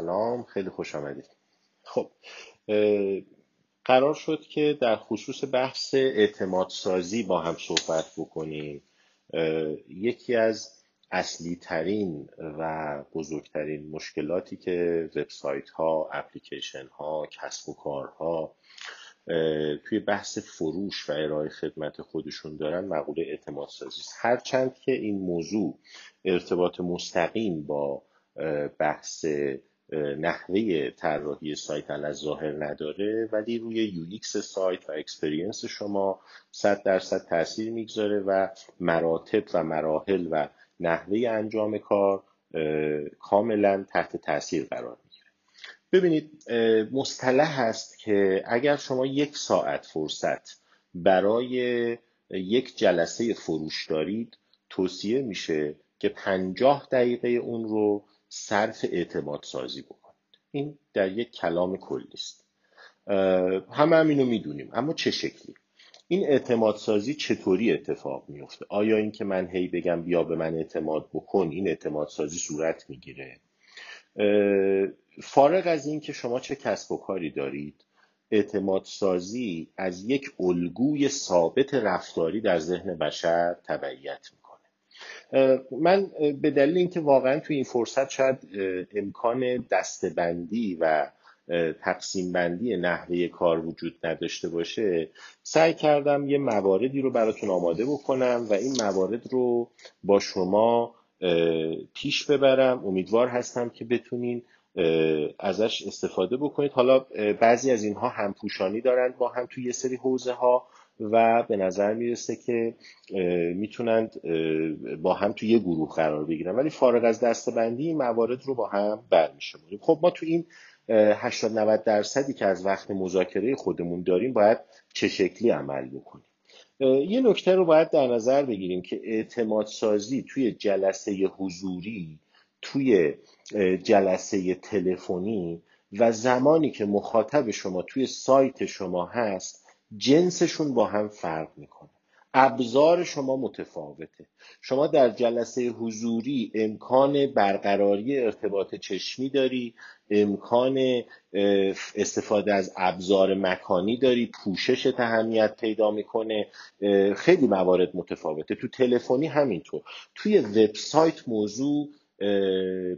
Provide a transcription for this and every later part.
سلام خیلی خوش آمدید. خب قرار شد که در خصوص بحث اعتماد سازی با هم صحبت بکنیم. یکی از اصلی ترین و بزرگترین مشکلاتی که وبسایت ها اپلیکیشن ها کسب و کارها توی بحث فروش و ارائه خدمت خودشون دارن مقوله اعتماد سازی است. هرچند که این موضوع ارتباط مستقیم با بحث نحوه طراحی سایت از ظاهر نداره ولی روی UX سایت و experience شما صد درصد تاثیر می‌گذاره و مراتب و مراحل و نحوه انجام کار کاملا تحت تاثیر قرار می‌گیره. ببینید مصطلح هست که اگر شما یک ساعت فرصت برای یک جلسه فروش دارید توصیه میشه که پنجاه دقیقه اون رو صرف اعتماد سازی بکنید. این در یک کلام کلی است. همه هم اینو می‌دونیم. اما چه شکلی؟ این اعتماد سازی چطوری اتفاق میفته آیا اینکه من هی بگم بیا به من اعتماد بکن این اعتماد سازی صورت می‌گیره؟ فارغ از اینکه شما چه کسب و کاری دارید اعتماد سازی از یک الگوی ثابت رفتاری در ذهن بشر تبعیت من به دلیل اینکه واقعا توی این فرصت شاید امکان دستبندی و تقسیم بندی نحوه کار وجود نداشته باشه سعی کردم یه مواردی رو براتون آماده بکنم و این موارد رو با شما پیش ببرم. امیدوار هستم که بتونین ازش استفاده بکنید. حالا بعضی از اینها همپوشانی دارند. با هم توی یه سری حوزه ها و به نظر می‌رسه که می‌تونند با هم توی یه گروه قرار بگیرن. ولی فارغ از دستبندی این موارد رو با هم برمیشماریم. خب ما تو این 80 90 درصدی که از وقت مذاکره خودمون داریم باید چه شکلی عمل بکنیم. یه نکته رو باید در نظر بگیریم که اعتماد سازی توی جلسه حضوری توی جلسه تلفنی و زمانی که مخاطب شما توی سایت شما هست جنسشون با هم فرق می‌کنه. ابزار شما متفاوته. شما در جلسه حضوری امکان برقراری ارتباط چشمی داری امکان استفاده از ابزار مکانی داری پوشش اهمیت پیدا می‌کنه. خیلی موارد متفاوته. تو تلفنی همینطور. توی وبسایت موضوع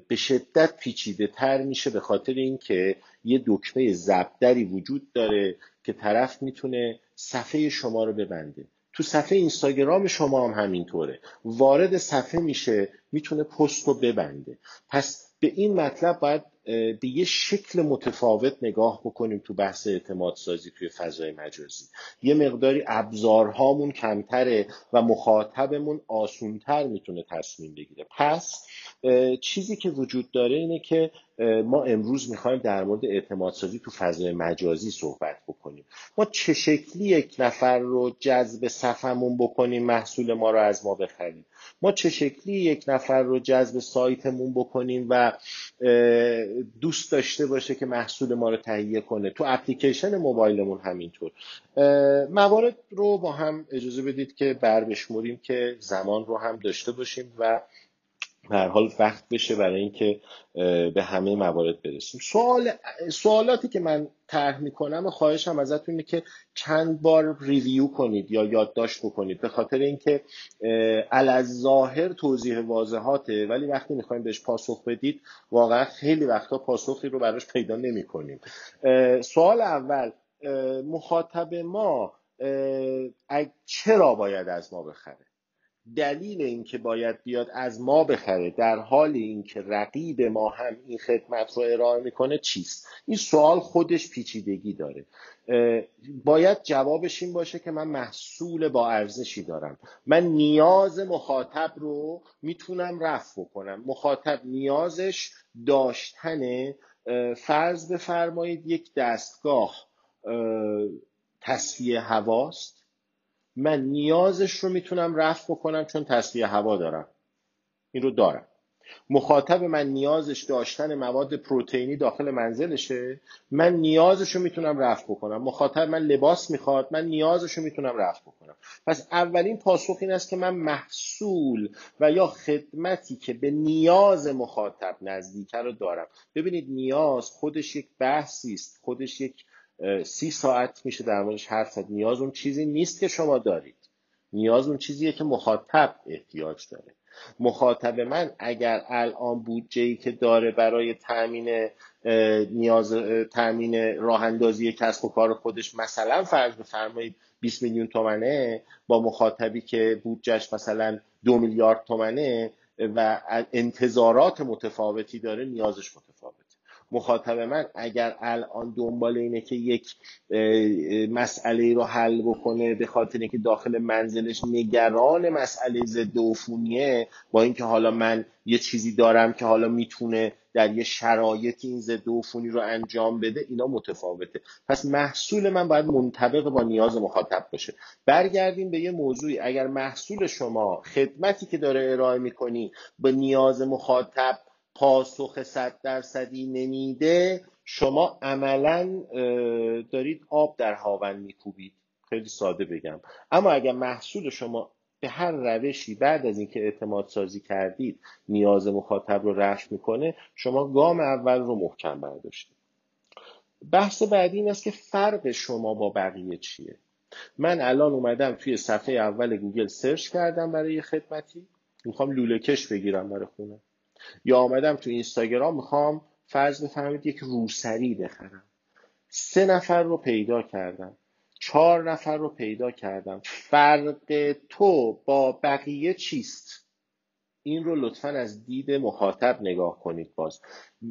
به شدت پیچیده تر میشه به خاطر اینکه یه دکمه زبدری وجود داره. که طرف می‌تونه صفحه شما رو ببنده. تو صفحه اینستاگرام شما هم همینطوره. وارد صفحه میشه می‌تونه پست رو ببنده. پس به این مطلب باید به یه شکل متفاوت نگاه بکنیم تو بحث اعتماد سازی توی فضای مجازی. یه مقداری ابزارهامون کمتره و مخاطبمون آسونتر می‌تونه تصمیم بگیره. پس چیزی که وجود داره اینه که ما امروز می‌خوایم در مورد اعتماد سازی تو فضای مجازی صحبت بکنیم. ما چه شکلی یک نفر رو جذب صفمون بکنیم محصول ما رو از ما بخریم؟ ما چه شکلی یک نفر رو جذب سایتمون بکنیم و دوست داشته باشه که محصول ما رو تهیه کنه. تو اپلیکیشن موبایلمون همینطور. موارد رو با هم اجازه بدید که بر بشموریم که زمان رو هم داشته باشیم و هر حال وقت بشه برای اینکه به همه موارد برسیم. سوال سوالاتی که من طرح می‌کنم و خواهشم ازتون اینه که چند بار ریویو کنید یا یادداشت بکنید. به خاطر اینکه از ظاهر توضیح واضحاته ولی وقتی می‌خوایم بهش پاسخ بدید واقعا خیلی وقتا پاسخی رو براش پیدا نمی‌کنیم. سوال اول مخاطب ما چرا باید از ما بخره؟ دلیل اینکه باید بیاد از ما بخره در حال اینکه رقیب ما هم این خدمت رو ارائه می‌کنه چیست؟ این سوال خودش پیچیدگی داره. باید جوابش این باشه که من محصول با ارزشی دارم. من نیاز مخاطب رو می‌تونم رفع بکنم. مخاطب نیازش داشتن فرض بفرمایید یک دستگاه تصفیه هواست. من نیازش رو می‌تونم رفع بکنم چون تصفیه هوا دارم. این رو دارم. مخاطب من نیازش داشتن مواد پروتئینی داخل منزلشه. من نیازش رو می‌تونم رفع بکنم. مخاطب من لباس می‌خواد من نیازش رو می‌تونم رفع بکنم. پس اولین پاسخ این است که من محصول و یا خدمتی که به نیاز مخاطب نزدیکه رو دارم. ببینید نیاز خودش یک بحثی است. خودش یک سی ساعت میشه در موردش حرف زد. نیاز اون چیزی نیست که شما دارید. نیاز اون چیزیه که مخاطب احتیاج داره. مخاطب من اگر الان بودجه ای که داره برای تامین نیاز تامین راه اندازی کسب و کار خودش مثلا فرض بفرمایید 20 میلیون تومنه با مخاطبی که بودجهش مثلا دو میلیارد تومنه و انتظارات متفاوتی داره نیازش متفاوته. مخاطب من اگر الان دنبال اینه که یک مسئله رو حل بکنه به خاطر اینکه داخل منزلش نگران مسئله ضد عفونیه با اینکه حالا من یه چیزی دارم که حالا می‌تونه در یه شرایطی این ضد عفونی رو انجام بده اینا متفاوته. پس محصول من باید منطبق با نیاز مخاطب باشه. برگردیم به یه موضوعی. اگر محصول شما خدمتی که داره ارائه می‌کنی به نیاز مخاطب پاسخ صد درصدی نمیده شما عملا دارید آب در هاون میکوبید. خیلی ساده بگم. اما اگر محصول شما به هر روشی بعد از اینکه اعتماد سازی کردید نیاز مخاطب رو رفع می‌کنه شما گام اول رو محکم برداشتید. بحث بعدی این است که فرق شما با بقیه چیه؟ من الان اومدم توی صفحه اول گوگل search کردم برای خدمتی. می‌خوام لوله کش بگیرم برای خونه. یا آمدم تو اینستاگرام می‌خوام فرض بفرمایید یک روسری بخرم. سه نفر رو پیدا کردم. چهار نفر رو پیدا کردم. فرق تو با بقیه چیست؟ این رو لطفا از دید مخاطب نگاه کنید باز.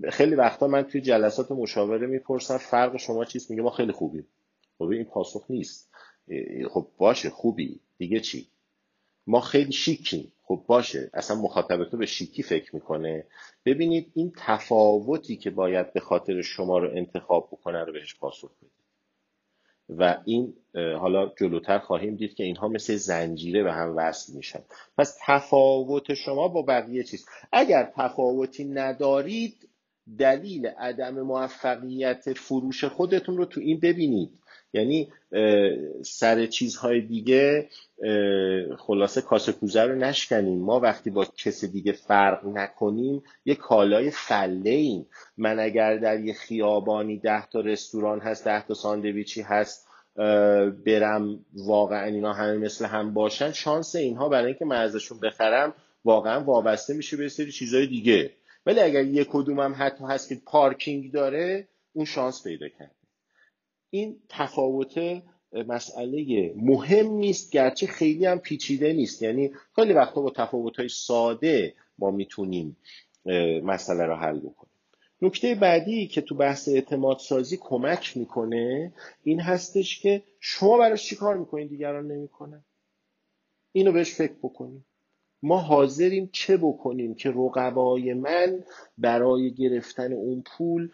خیلی وقتا من توی جلسات مشاوره می‌پرسم فرق شما چیست؟ میگه ما خیلی خوبیم. خب این پاسخ نیست. خب باشه خوبی. دیگه چی؟ ما خیلی شیکیم. خب باشه. اصلا مخاطب تو به شیکی فکر می‌کنه. ببینید این تفاوتی که باید به خاطر شما رو انتخاب بکنه رو بهش پاسخ بدید و این حالا جلوتر خواهیم دید که اینها مثل زنجیره به هم وصل میشن. پس تفاوت شما با بقیه چیز اگر تفاوتی ندارید دلیل عدم موفقیت فروش خودتون رو تو این ببینید. یعنی سر چیزهای دیگه خلاصه کاسه کوزه رو نشکنیم. ما وقتی با کسی دیگه فرق نکنیم یه کالای فله ایم من اگر در یه خیابانی ده تا رستوران هست ده تا ساندویچی هست برم واقعا اینا همه مثل هم باشن شانس اینها برای اینکه من ازشون بخرم واقعا وابسته میشه به سری چیزهای دیگه. ولی اگر یک کدومم حتی هست که پارکینگ داره اون شانس پیدا کرد. این تفاوت مسئله مهم نیست گرچه خیلی هم پیچیده نیست. یعنی خیلی وقتا با تفاوت های ساده ما می‌تونیم مسئله رو حل بکنیم. نکته بعدی که تو بحث اعتماد سازی کمک می‌کنه این هستش که شما براش چی کار می‌کنین دیگران نمی‌کنن؟ اینو بهش فکر بکنیم ما حاضریم چه بکنیم که رقبای من برای گرفتن اون پول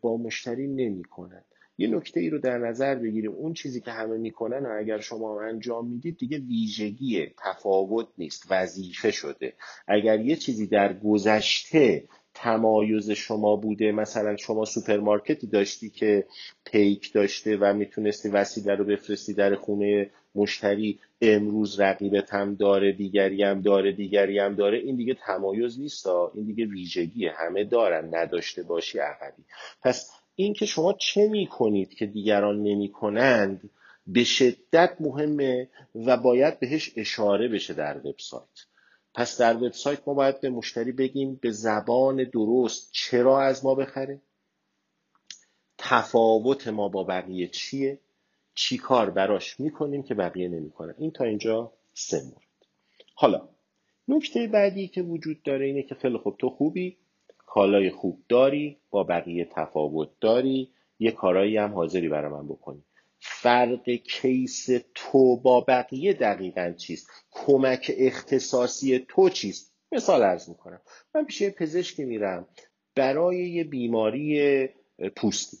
با مشتری نمی‌کنن؟ یه نکته ای رو در نظر بگیریم. اون چیزی که همه می‌کنن و اگر شما انجام می‌دید دیگه ویژگی تفاوت نیست وظیفه شده. اگر یه چیزی در گذشته تمایز شما بوده مثلا شما سوپرمارکتی داشتی که پیک داشته و می‌تونستی وسیله رو بفرستی در خونه مشتری امروز رقیبت هم داره دیگری هم داره دیگری هم داره این دیگه تمایز نیست. این دیگه ویژگیه. همه دارن. نداشته باشی عقبی. پس این که شما چه می کنید که دیگران نمی کنند به شدت مهمه و باید بهش اشاره بشه در وبسایت. پس در وبسایت ما باید به مشتری بگیم به زبان درست چرا از ما بخره؟ تفاوت ما با بقیه چیه؟ چی کار براش می‌کنیم که بقیه نمی‌کنن؟ این تا اینجا سه مورد. حالا نکته بعدی که وجود داره اینه که خیلی خوب تو خوبی کالای خوب داری با بقیه تفاوت داری یه کارایی هم حاضری برای من بکنی. فرق کیس تو با بقیه دقیقا چیست؟ کمک اختصاصی تو چیست؟ مثال ارز می‌کنم. من پیش پزشکی میرم. برای یه بیماری پوستی.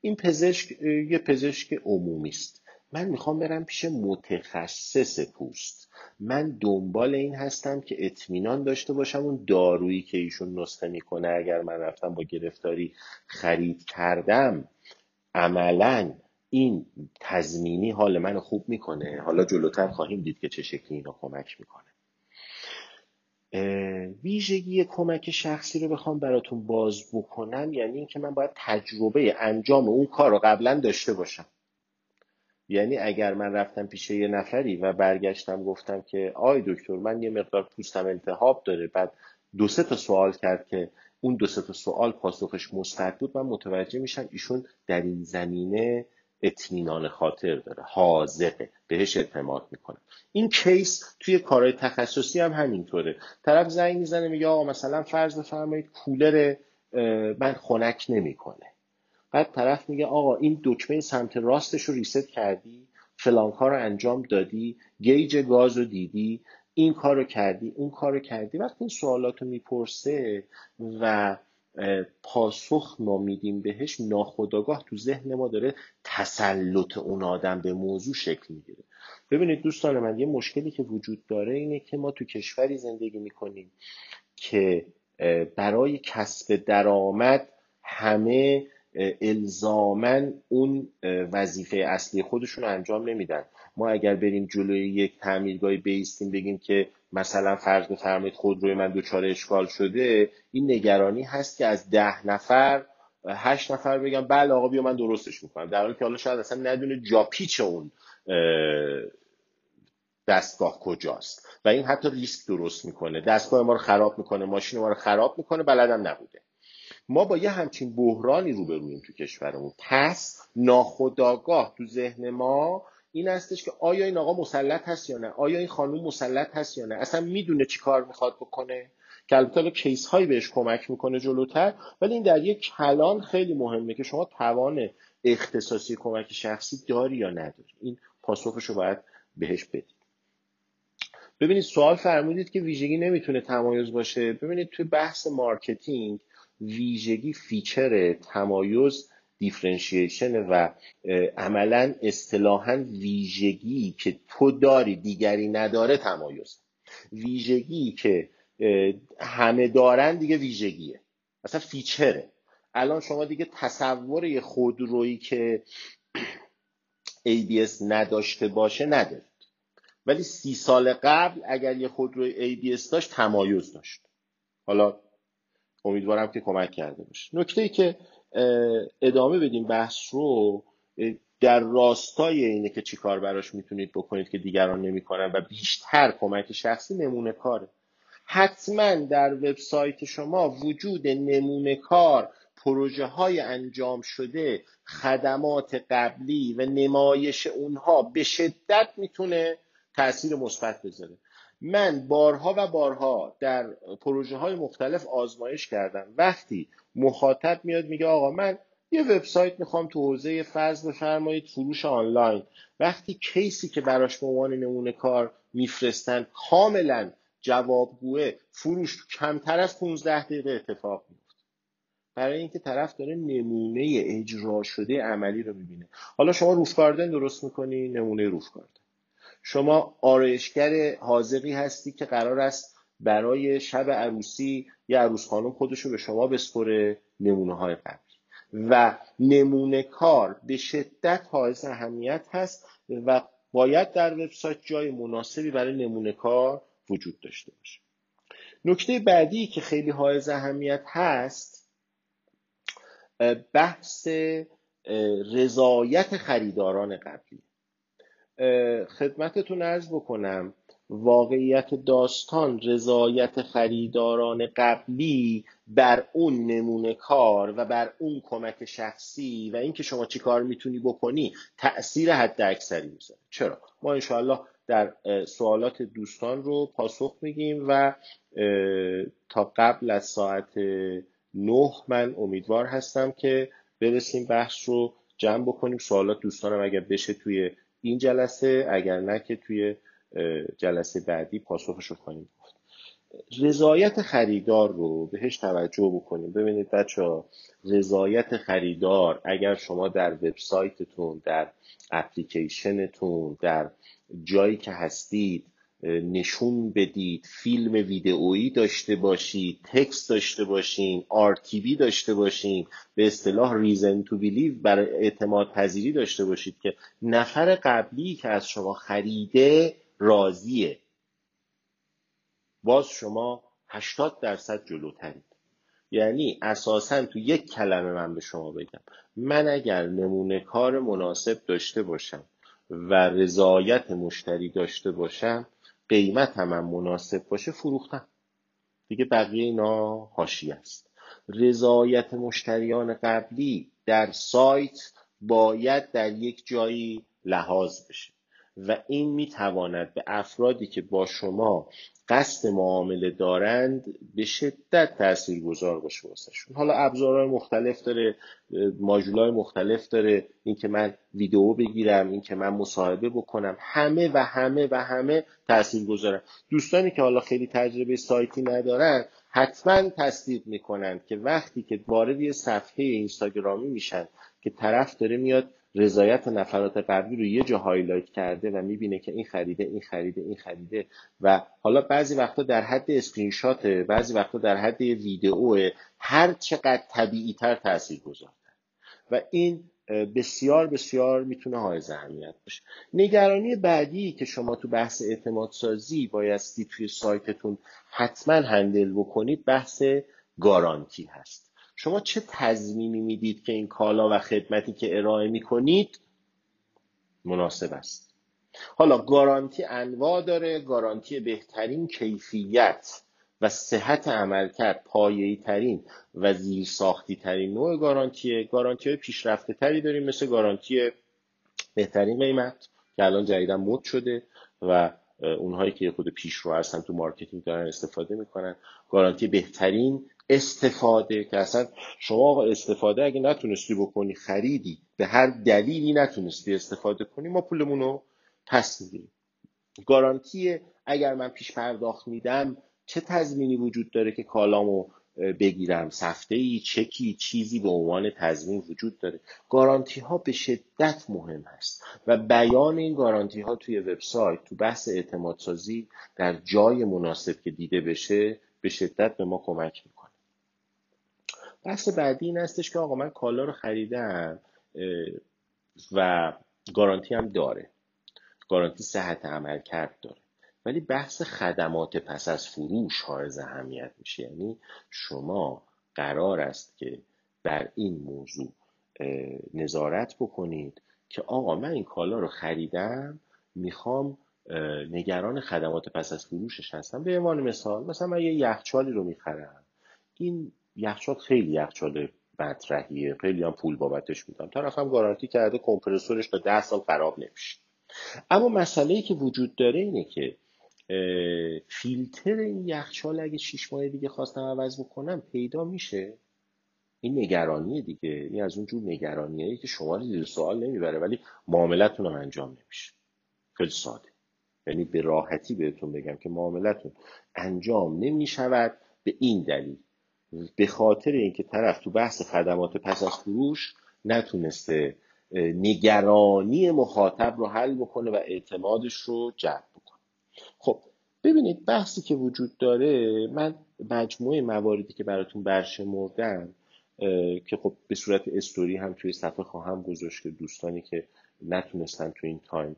این پزشک یه پزشک عمومی است. من می‌خوام برم پیش متخصص پوست. من دنبال این هستم که اطمینان داشته باشم اون دارویی که ایشون نسخه می‌کنه. اگر من رفتم با گرفتاری خرید کردم عملا این تضمینی حال من خوب می‌کنه. حالا جلوتر خواهیم دید که چه شکلی اینو کمک می‌کنه. ویژگی کمک شخصی رو بخوام براتون باز بکنم یعنی اینکه من باید تجربه انجام اون کار رو قبلا داشته باشم. یعنی اگر من رفتم پیش یه نفری و برگشتم گفتم که آی دکتر من یه مقدار پوستم التهاب داره. بعد دو سه تا سوال کرد که اون دو سه تا سوال پاسخش مثبت بود. من متوجه میشم ایشون در این زمینه اطمینان خاطر داره حاذقه بهش اعتماد می‌کنه. این case توی کارهای تخصصی هم همینطوره. طرف زنگ می‌زنه میگه آقا مثلا فرض بفرمایید کولر من خنک نمی‌کنه. بعد طرف میگه آقا این دکمه سمت راستش رو reset کردی فلان کار رو انجام دادی گیج گاز رو دیدی این کار رو کردی اون کار رو کردی. وقتی این سوالات رو می‌پرسه و پاسخ ما میدیم بهش ناخداگاه تو ذهن ما داره تسلط اون آدم به موضوع شکل می‌گیره. ببینید دوستان من یه مشکلی که وجود داره اینه که ما تو کشوری زندگی می‌کنیم که برای کسب درآمد همه الزامن اون وظیفه اصلی خودشون رو انجام نمیدن. ما اگر بریم جلوی یک تعمیرگاهی بیستیم بگیم که مثلا فرض بفرمایید خودروی من دچار اشکال شده این نگرانی هست که از ده نفر هشت نفر بگم بله آقا بیا من درستش می‌کنم. در حالی که حالا شاید اصلا ندونه جا پیچ اون دستگاه کجاست. و این حتی ریسک درست می‌کنه. دستگاه ما رو خراب می‌کنه ماشین ما رو خراب می‌کنه بلدم نبوده. ما با یه همچین بحرانی روبرویم تو کشورمون. پس ناخداگاه تو ذهن ما این هستش که آیا این آقا مسلط هست یا نه؟ آیا این خانم مسلط هست یا نه؟ اصلا می‌دونه چی کار می‌خواد بکنه؟ که البته case هایی بهش کمک می‌کنه جلوتر. ولی این در یک کلان خیلی مهمه که شما توان اختصاصی کمک شخصی داری یا نداری. این پاسخش رو باید بهش بدید. ببینید سوال فرمودید که ویژگی نمی‌تونه تمایز باشه. ببینید توی بحث marketing ویژگی feature تمایز دیفرنشیشن و عملا اصطلاحا ویژگی که تو داری دیگری نداره تمایز. ویژگی که همه دارن دیگه ویژگیه. مثلا فیچره. الان شما دیگه تصور یه خودرویی که ABS نداشته باشه ندارید. ولی سی سال قبل اگر یه خودروی ABS داشت تمایز داشت. حالا امیدوارم که کمک کرده باشه. نکته ای که ادامه بدیم بحث رو در راستای اینه که چیکار براش می‌تونید بکنید که دیگران نمی‌کنن و بیشتر کمک شخصی نمونه کاره. حتما در وبسایت شما وجود نمونه کار پروژه های انجام شده خدمات قبلی و نمایش اونها به شدت می‌تونه تاثیر مثبت بذاره. من بارها و بارها در پروژه های مختلف آزمایش کردم. وقتی مخاطب میاد میگه آقا من یه وبسایت می‌خوام تو حوزه فرض بفرمایید فروش آنلاین. وقتی کیسی که براش به عنوان نمونه کار میفرستن کاملا جوابگوه فروش کمتر از 15 دقیقه اتفاق میفته برای اینکه طرف داره نمونه اجرا شده عملی رو می‌بینه. حالا شما روفکاردن درست می‌کنی نمونه روفکاردن شما آرایشگر حاضقی هستی که قرار است برای شب عروسی یه عروس خانم خودش رو به شما بسپره نمونه های قبلی. و نمونه کار به شدت حائز اهمیت هست و باید در وبسایت جای مناسبی برای نمونه کار وجود داشته باشه. نکته بعدی که خیلی حائز اهمیت هست بحث رضایت خریداران قبلی. خدمتتون ارز بکنم. واقعیت داستان رضایت خریداران قبلی بر اون نمونه کار و بر اون کمک شخصی و اینکه شما چی کار می‌تونی بکنی تاثیر حد اکثری می‌ذاره. چرا؟ ما انشاءالله در سوالات دوستان رو پاسخ میگیم و تا قبل از ساعت نه من امیدوار هستم که برسیم بحث رو جمع بکنیم. سوالات دوستانم اگر بشه توی این جلسه اگر نه که توی جلسه بعدی پاسخش رو خواهیم گفت. رضایت خریدار رو بهش توجه بکنیم. ببینید بچه ها رضایت خریدار اگر شما در وبسایتتون در اپلیکیشنتون در جایی که هستید نشون بدید فیلم ویدئویی داشته باشید تکست داشته باشین آرتیوی داشته باشین به اصطلاح ریزن تو بیلیو برای اعتماد پذیری داشته باشید که نفر قبلی که از شما خریده راضیه. باز شما 80 درصد جلوترید. یعنی اساسا تو یک کلمه من به شما بگم من اگر نمونه کار مناسب داشته باشم و رضایت مشتری داشته باشم قیمت هم, مناسب باشه فروختم دیگه بقیه اینا هاشی است. رضایت مشتریان قبلی در سایت باید در یک جایی لحاظ بشه. و این می‌تواند به افرادی که با شما قصد معامله دارند به شدت تأثیر گذار باشه واسهشون حالا ابزارهای مختلف داره ماژولای مختلف داره. اینکه من ویدیو بگیرم اینکه من مصاحبه بکنم. همه و همه و همه تأثیر گذارن دوستانی که حالا خیلی تجربه سایتی ندارن حتما تصدیق می‌کنند که وقتی که وارد یه صفحه اینستاگرامی میشن که طرف داره میاد رضایت نفرات قبلی رو یه جا highlight کرده و می‌بینه که این خریده این خریده این خریده. و حالا بعضی وقتا در حد اسکرین شات بعضی وقتا در حد ویدئو هر چقدر طبیعی تر تاثیر گذارده و این بسیار بسیار می‌تونه های اهمیت باشه. نگرانی بعدی که شما تو بحث اعتماد سازی بایستی توی سایتتون حتما هندل بکنید بحث گارانتی هست. شما چه تضمینی می‌دید که این کالا و خدمتی که ارائه می‌کنید مناسب است؟ حالا گارانتی انواع داره گارانتی بهترین کیفیت و صحت عملکرد پایه‌ای ترین و زیر ساختی ترین نوع گارانتیه. گارانتی های پیشرفته تری داریم مثل گارانتی بهترین قیمت که الان جدیدا مد شده و اونهایی که خود پیشرو هستن تو marketing دارن استفاده می‌کنن. گارانتی بهترین استفاده که اصلا شما استفاده اگه نتونستی بکنی خریدی به هر دلیلی نتونستی استفاده کنی ما پولمون رو پس می‌گیریم گارانتی اگر من پیش پرداخت میدم چه تضمینی وجود داره که کالامو بگیرم؟ سفته ای چکی چیزی به عنوان تضمین وجود داره. گارانتی ها به شدت مهم هست و بیان این گارانتی ها توی وبسایت تو بحث اعتماد سازی در جای مناسب که دیده بشه به شدت به ما کمک می‌کنه. بحث بعدی این هستش که آقا من کالا رو خریدم و گارانتی هم داره. گارانتی صحت عمل کرد داره. ولی بحث خدمات پس از فروش حائز اهمیت میشه. یعنی شما قرار است که بر این موضوع نظارت بکنید که آقا من این کالا رو خریدم می‌خوام نگران خدمات پس از فروشش هستم. به عنوان مثال مثلا من یه یخچالی رو می‌خرم. این یخچال خیلی یخچال مطرحیه. خیلی هم پول بابتش میدم هم گارانتی کرده کمپرسورش تا ده سال خراب نمیشه. اما مسئله ای که وجود داره اینه که فیلتر این یخچال اگه شیش ماه دیگه خواستم عوض بکنم پیدا میشه. این نگرانیه دیگه. این از اون جور نگرانیه که شما رو زیر سوال نمی‌بره ولی معاملتون هم انجام نمیشه. خیلی ساده. یعنی به راحتی بهتون بگم که معاملتون انجام نمی‌شود. به این دلیل. به خاطر اینکه طرف تو بحث خدمات پس از فروش نتونسته نگرانی مخاطب رو حل بکنه و اعتمادش رو جلب بکنه. خب ببینید بحثی که وجود داره من مجموعه مواردی که براتون برشمردم که خب به صورت استوری هم توی صفحه خواهم گذاشت که دوستانی که نتونستن تو این تایم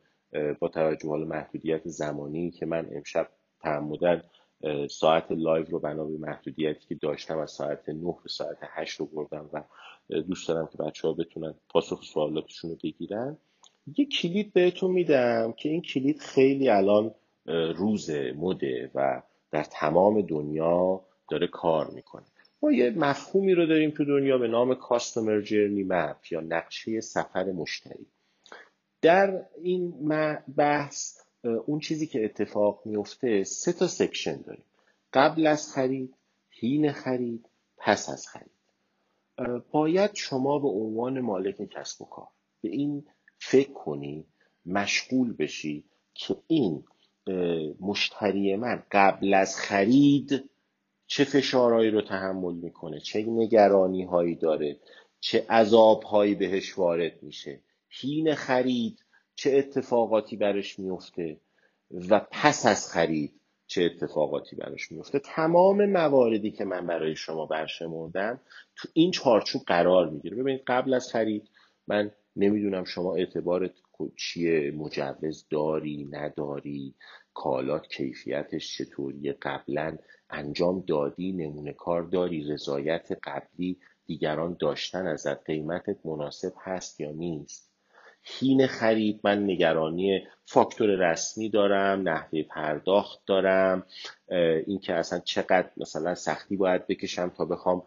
با توجه حال محدودیت زمانی که من امشب تعمداً ساعت live رو بنا به محدودیتی که داشتم از ساعت 9 به ساعت 8 رو بردم و دوست دارم که بچه ها بتونن پاسخ سوالاتشون رو بگیرن. یه کلید بهتون میدم که این کلید خیلی الان روز مده و در تمام دنیا داره کار می‌کنه. ما یه مفهومی رو داریم تو دنیا به نام customer journey map یا نقشه سفر مشتری. در این بحث اون چیزی که اتفاق میفته سه تا سکشن داریم. قبل از خرید حین خرید پس از خرید. باید شما به عنوان مالک کسب و کار به این فکر کنی مشغول بشی که این مشتری من قبل از خرید چه فشارهایی رو تحمل می‌کنه چه نگرانی هایی داره چه عذاب هایی بهش وارد میشه. حین خرید چه اتفاقاتی برش میفته و پس از خرید چه اتفاقاتی براش میفته. تمام مواردی که من برای شما برشمردم تو این چارچوب قرار می‌گیره. ببینید قبل از خرید من نمی‌دونم شما اعتبارت چیه مجوز داری نداری کالات کیفیتش چطوریه قبلا انجام دادی نمونه کار داری رضایت قبلی دیگران داشتن ازت قیمتت مناسب هست یا نیست. حین خرید من نگرانی فاکتور رسمی دارم نحوه پرداخت دارم اینکه اصلا چقدر مثلا سختی باید بکشم تا بخوام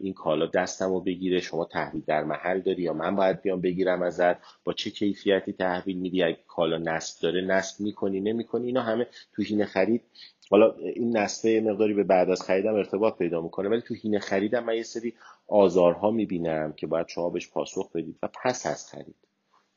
این کالا دستم رو بگیره شما تحویل در محل داری یا من باید بیام بگیرم ازت؟ با چه کیفیتی تحویل میدی؟ اگه کالا نصب داره نصب می‌کنی نمی‌کنی؟ اینا همه تو حین خرید. حالا این نصفه مقداری به بعد از خریدم ارتباط پیدا می‌کنه ولی تو حین خریدم من یه سری آزارها می‌بینم که باید شما بهش پاسخ بدید و پس از خرید.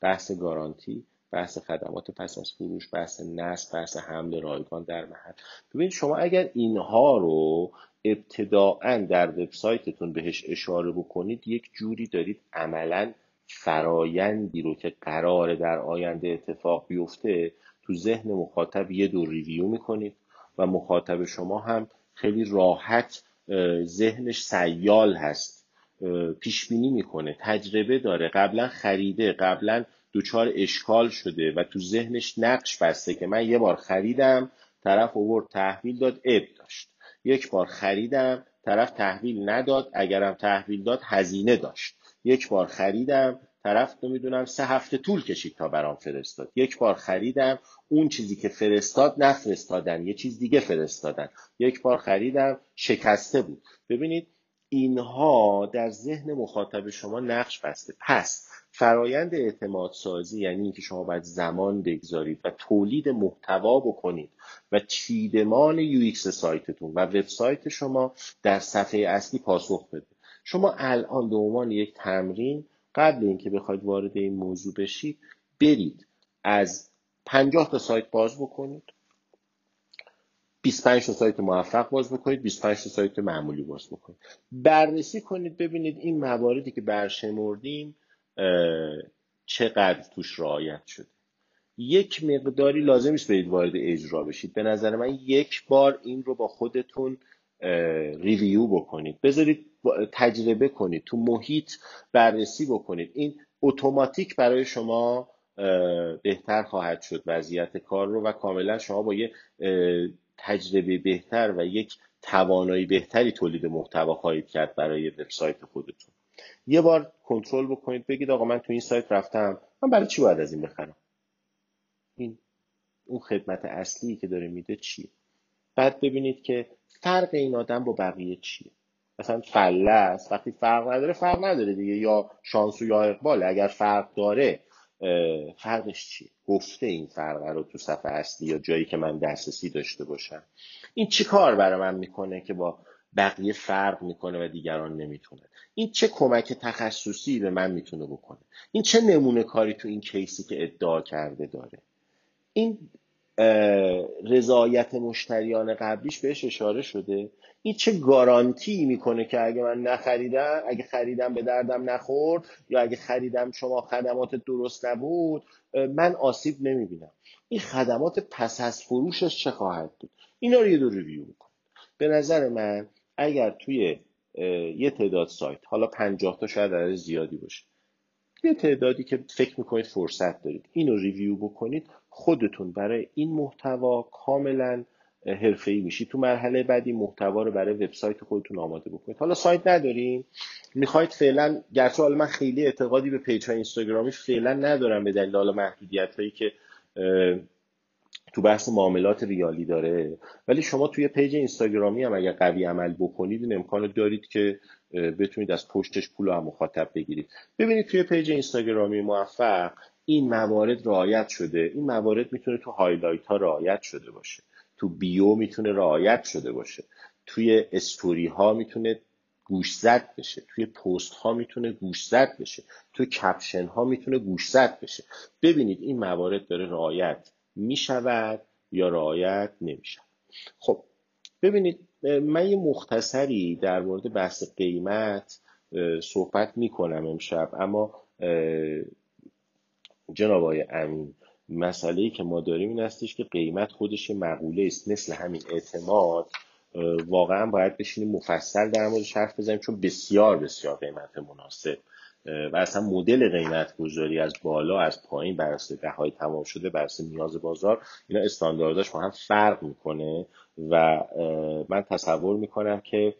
بحث گارانتی بحث خدمات پس از فروش بحث نصب بحث حمل رایگان در محل. ببینید شما اگر اینها رو ابتداعا در وبسایتتون بهش اشاره بکنید یک جوری دارید عملا فرایندی رو که قراره در آینده اتفاق بیفته تو ذهن مخاطب یه دور ریویو می‌کنید و مخاطب شما هم خیلی راحت ذهنش سیال هست. پیش بینی می‌کنه. تجربه داره. قبلا خریده قبلا دچار اشکال شده و تو ذهنش نقش بسته که من یه بار خریدم طرف اوورد تحویل داد اب داشت. یک بار خریدم طرف تحویل نداد اگرم تحویل داد هزینه داشت. یک بار خریدم طرف نمی‌دونم سه هفته طول کشید تا برام فرستاد. یک بار خریدم اون چیزی که فرستاد نفرستادن یه چیز دیگه فرستادن. یک بار خریدم شکسته بود. ببینید اینها در ذهن مخاطب شما نقش بسته. پس فرایند اعتماد سازی یعنی اینکه شما باید زمان بگذارید و تولید محتوا بکنید و چیدمان UX سایتتون و وبسایت شما در صفحه اصلی پاسخ بده. شما الان به عنوان یک تمرین قبل اینکه بخواید وارد این موضوع بشید برید از 50 تا سایت باز بکنید. 25 تا سایت موفق باز بکنید 25 تا سایت معمولی باز بکنید. بررسی کنید ببینید این مواردی که برشمردیم چقدر توش رعایت شده. یک مقداری لازم است برید وارد اجرا بشید. به نظر من یک بار این رو با خودتون ریویو بکنید. بذارید تجربه کنید تو محیط بررسی بکنید. این اتوماتیک برای شما بهتر خواهد شد وضعیت کار رو و کاملا شما با یه تجربه بهتر و یک توانایی بهتری تولید محتوا خواهید کرد برای وبسایت خودتون. یه بار کنترل بکنید بگید آقا من تو این سایت رفتم من برای چی باید از این بخرم؟ این اون خدمت اصلی که داره میده چیه؟ بعد ببینید که فرق این آدم با بقیه چیه؟ مثلا فله وقتی فرق نداره فرق نداره دیگه یا شانس و یا اقبال اگر فرق داره فرقش چیه؟ گفته این فرق رو تو صفحه اصلی یا جایی که من دسترسی داشته باشم؟ این چی کار برای من می‌کنه که با بقیه فرق می‌کنه و دیگران نمی‌تونن این چه کمک تخصصی به من می‌تونه بکنه؟ این چه نمونه کاری تو این کیسی که ادعا کرده داره؟ این رضایت مشتریان قبلیش بهش اشاره شده. این چه گارانتی می‌کنه که اگه من نخریدم اگه خریدم به دردم نخورد یا اگه خریدم شما خدمات درست نبود من آسیب نمی‌بینم. این خدمات پس از فروشش چه خواهد بود؟ اینا رو یه دو ریویو بکن به نظر من اگر توی یه تعداد سایت حالا پنجاه تا شاید عدد زیادی باشه یه تعدادی که فکر می‌کنید فرصت دارید. اینو review بکنید. خودتون برای این محتوا کاملا ای میشی. تو مرحله بعدی محتوا رو برای وبسایت خودتون آماده بکنید. حالا سایت ندارین می‌خواید فعلا گرچه حالا من خیلی اعتقادی به page های اینستاگرامی فعلا ندارم به دلیل حالا محدودیت هایی که تو بحث معاملات ریالی داره. ولی شما توی page اینستاگرامی هم اگر قوی عمل بکنید این امکان دارید که بتونید از پشتش پول رو مخاطب بگیرید. ببینید توی page اینستاگرامی موفق این موارد رعایت شده. این موارد می‌تونه تو highlight ها رعایت شده باشه. تو bio می‌تونه رعایت شده باشه. توی استوری ها می‌تونه گوشزد بشه. توی پست ها می‌تونه گوشزد بشه. توی caption ها می‌تونه گوشزد بشه. ببینید این موارد داره رعایت می‌شود یا رعایت نمیشه خب ببینید من یه مختصری در مورد بحث قیمت صحبت می‌کنم امشب. اما جناب آقای امین مسئله که ما داریم این هستش که قیمت خودش مقوله است مثل همین اعتماد. واقعا باید بشینیم مفصل در موردش حرف بزنیم چون بسیار بسیار قیمت مناسب. و اصلا مدل قیمت گذاری از بالا از پایین بر اساس بهای تمام شده بر اساس نیاز بازار اینا استاندارداش با هم فرق می‌کنه و من تصور می‌کنم که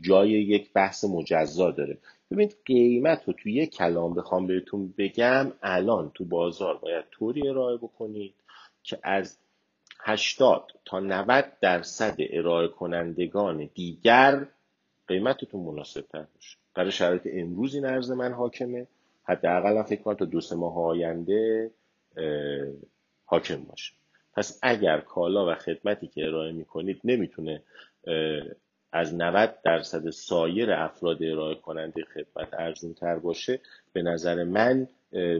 جای یک بحث مجزا داره. ببینید قیمت رو توی یک کلام بخوام بهتون بگم الان تو بازار باید طوری ارائه بکنید که از 80 تا 90 درصد ارائه کنندگان دیگر قیمتتون مناسب تر باشه برای شرایط امروز این عرض من حاکمه. حداقل فکر کنم تا دو سه ماه آینده حاکم باشه. پس اگر کالا و خدمتی که ارائه می‌کنید نمی‌تونه از 90 درصد سایر افراد ارائه کننده خدمت ارزون تر باشه به نظر من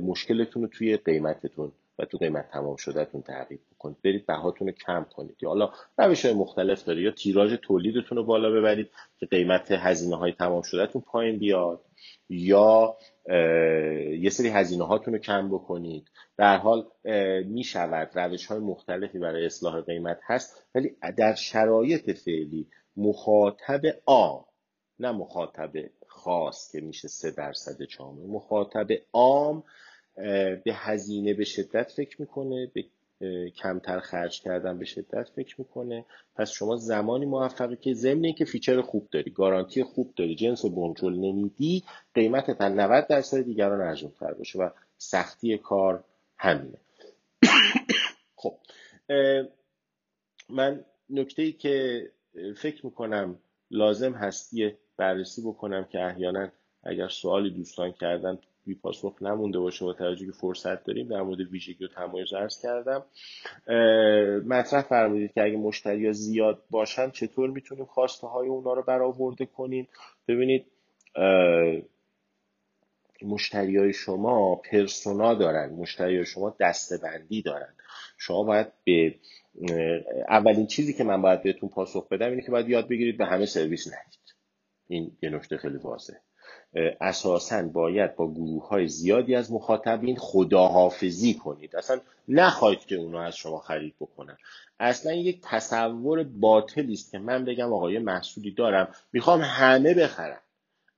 مشکلتون رو توی قیمتتون و تو قیمت تمام شدهتون تغییر بکنید. برید بهاتون رو کم کنید. یا حالا روش های مختلف داره. یا تیراژ تولیدتون رو بالا ببرید که قیمت هزینه های تمام شدهتون پایین بیاد. یا یه سری هزینه هاتون رو کم بکنید. در حال می شود روش های مختلفی برای اصلاح قیمت هست ولی در شرایط فعلی مخاطب عام نه مخاطب خاص که میشه سه درصد جامعه مخاطب عام به هزینه به شدت فکر می‌کنه به کمتر خرج کردن به شدت فکر می‌کنه. پس شما زمانی موفقی که ضمن که feature خوب داری گارانتی خوب داری جنس بنجل نمیدی قیمت تا 90 درصد دیگران ارزون تر باشه و سختی کار همینه. خب من نکته ای که فکر می‌کنم لازم هستی بررسی بکنم که احیانا اگر سوالی دوستان کردن بی پاسخ نمونده باشه با توجه که فرصت داریم. در مورد ویژگی و تمایز ارز کردم. مطرح فرمودید که اگه مشتری ها زیاد باشن چطور می‌تونیم خواسته های اونا رو برآورده کنیم؟ ببینید مشتری های شما پرسونا دارن. مشتری های شما دستبندی دارن. شما باید به اولین چیزی که من باید بهتون پاسخ بدم اینه که باید یاد بگیرید به همه سرویس ندید این یه نکته خیلی واضح اساسا باید با گروه های زیادی از مخاطبین خداحافظی کنید. اصلا نخواهید که اونا از شما خرید بکنن. اصلا یک تصور باطلی است که من بگم آقای محصولی دارم می‌خوام همه بخرم.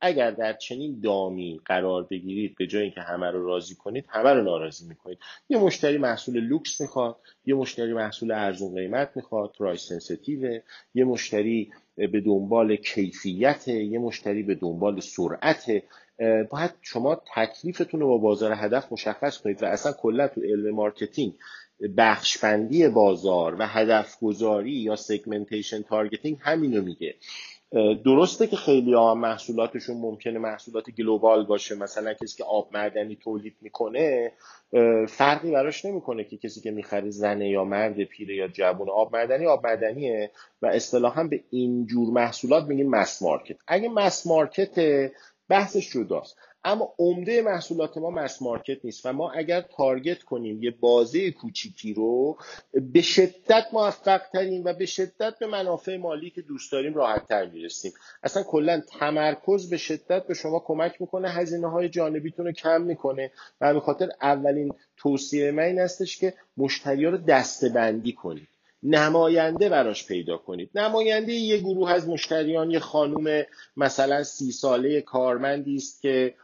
اگر در چنین دامی قرار بگیرید به جای اینکه همه رو راضی کنید همه رو ناراضی می‌کنید. یه مشتری محصول لوکس می‌خواد یه مشتری محصول ارزون قیمت می‌خواد price sensitive یه مشتری به دنبال کیفیت یه مشتری به دنبال سرعت. باید شما تکلیفتون رو با بازار هدف مشخص کنید و اصلا کلا تو علم marketing بخشبندی بازار و هدف گذاری یا segmentation targeting همینو میگه. درسته که خیلی ها محصولاتشون ممکنه محصولات global باشه مثلا کسی که آب معدنی تولید می‌کنه فرقی براش نمی‌کنه که کسی که می‌خره زنه یا مرد پیره یا جوون آب معدنی آب معدنیه و اصطلاحا به اینجور محصولات میگیم mass market اگه mass market بحثش جداست. اما عمده محصولات ما mass market نیست و ما اگر target کنیم یه بازه کوچیکی رو به شدت موفق ترین و به شدت به منافع مالی که دوست داریم راحت تر می‌رسیم. اصلا کلا تمرکز به شدت به شما کمک می‌کنه هزینه های جانبیتون رو کم می‌کنه و به خاطر اولین توصیه من این هستش که مشتری رو دسته بندی کنید. نماینده براش پیدا کنید. نماینده یه گروه از مشتریان یه خانوم مثلا سی ساله کارمندی است که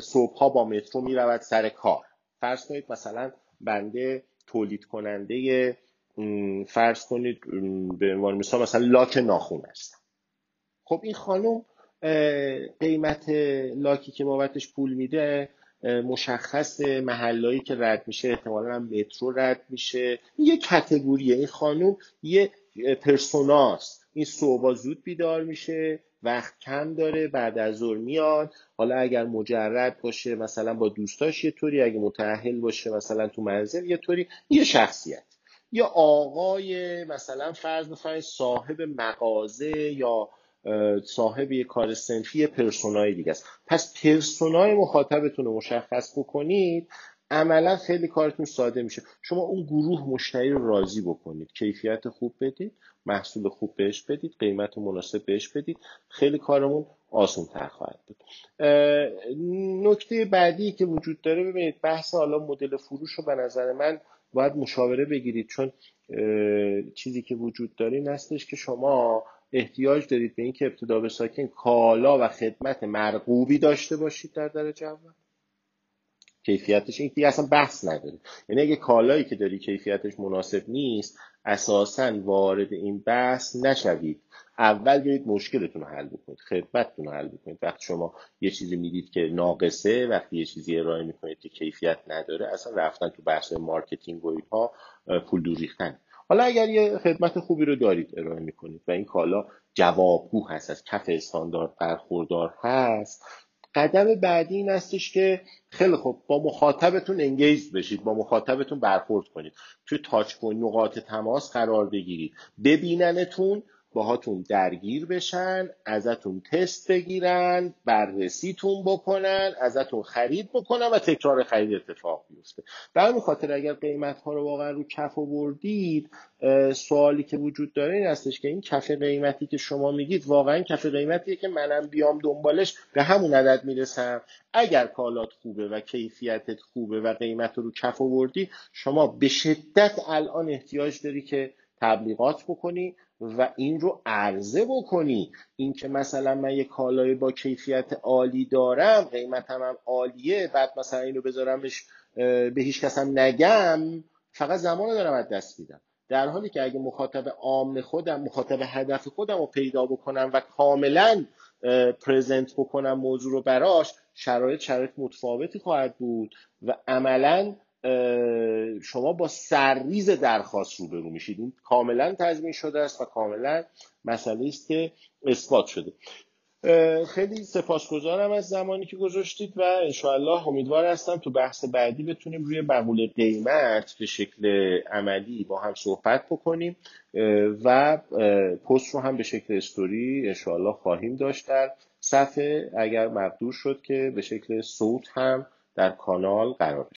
صبحها با مترو می‌رود سر کار. فرض کنید مثلا بنده تولید کننده فرض کنید به عنوان مثال مثلا لاک ناخون هستم خب این خانم قیمت لاکی که بابتش پول میده مشخص محلایی که رد میشه احتمالا هم مترو رد میشه. یه کتگوریه. این خانم یه پرسوناست این صبح زود بیدار میشه. وقت کم داره بعد از ظهر میاد. حالا اگر مجرد باشه مثلا با دوستاش یه طوری اگه متأهل باشه مثلا تو منزل یه طوری یه شخصیت. یا آقای مثلا فرض بفرمایید صاحب مغازه یا صاحب یه کار سنفی پرسونای دیگه است. پس پرسونای مخاطبتون رو مشخص بکنید. عملا خیلی کارتون ساده میشه. شما اون گروه مشتری رو راضی بکنید. کیفیت خوب بدید محصول خوب بهش بدید قیمت مناسب بهش بدید. خیلی کارمون آسان تر خواهد بود. نکته بعدی که وجود داره ببینید بحث حالا مدل فروش رو به نظر من باید مشاوره بگیرید. چون چیزی که وجود داره این هستش که شما احتیاج دارید به اینکه ابتدا به ساکن کالا و خدمت مرغوبی داشته باشید در درجه اول. کیفیتش این دیگه اصلا بحث نداره. یعنی اگه کالایی که داری کیفیتش مناسب نیست اساسا وارد این بحث نشوید. اول برید مشکلتون رو حل بکنید خدمتتون رو حل بکنید. وقتی شما یه چیزی می‌دید که ناقصه وقتی یه چیزی ارائه می‌کنید که کیفیت نداره اصلا رفتن تو بحث marketing و اینها پول دور ریختن حالا اگر یه خدمت خوبی رو دارید ارائه می‌کنید و این کالا جوابگو هست از کف استاندارد برخوردار هست قدم بعدی این هستش که خیلی خوب با مخاطبتون انگیج بشید با مخاطبتون برخورد کنید. توی تاچ نقاط تماس قرار بگیرید. ببیننتون باهاتون درگیر بشن ازتون تست بگیرن بررسیتون بکنن ازتون خرید بکنن و تکرار خرید اتفاق بیفته. به همین خاطر اگر قیمت ها رو واقعا رو کف آوردید سوالی که وجود داره این هستش که این کف قیمتی که شما میگید واقعا کف قیمتیه که منم بیام دنبالش به همون عدد می‌رسم. اگر کالات خوبه و کیفیتت خوبه و قیمت رو کف آوردی شما به شدت الان احتیاج داری که تبلیغات بکنی و این رو عرضه بکنی. اینکه مثلا من یه کالای با کیفیت عالی دارم قیمتم هم عالیه بعد مثلا اینو بذارمش به هیچ کسم نگم فقط زمان دارم از دست میدم. در حالی که اگه مخاطب عام خودم مخاطب هدف خودم رو پیدا بکنم و کاملا پرزنت بکنم موضوع رو براش شرایط شرایط متفاوتی خواهد بود و عملا شما با سرریز درخواست روبرو میشید. این کاملا تضمین شده است و کاملا مسئله است که اثبات شده. خیلی سپاسگزارم از زمانی که گذاشتید و انشاءالله امیدوار هستم تو بحث بعدی بتونیم روی مقوله قیمت به شکل عملی با هم صحبت بکنیم. و پست رو هم به شکل استوری انشاءالله خواهیم داشت در صفحه. اگر مقدور شد که به شکل صوت هم در کانال قرار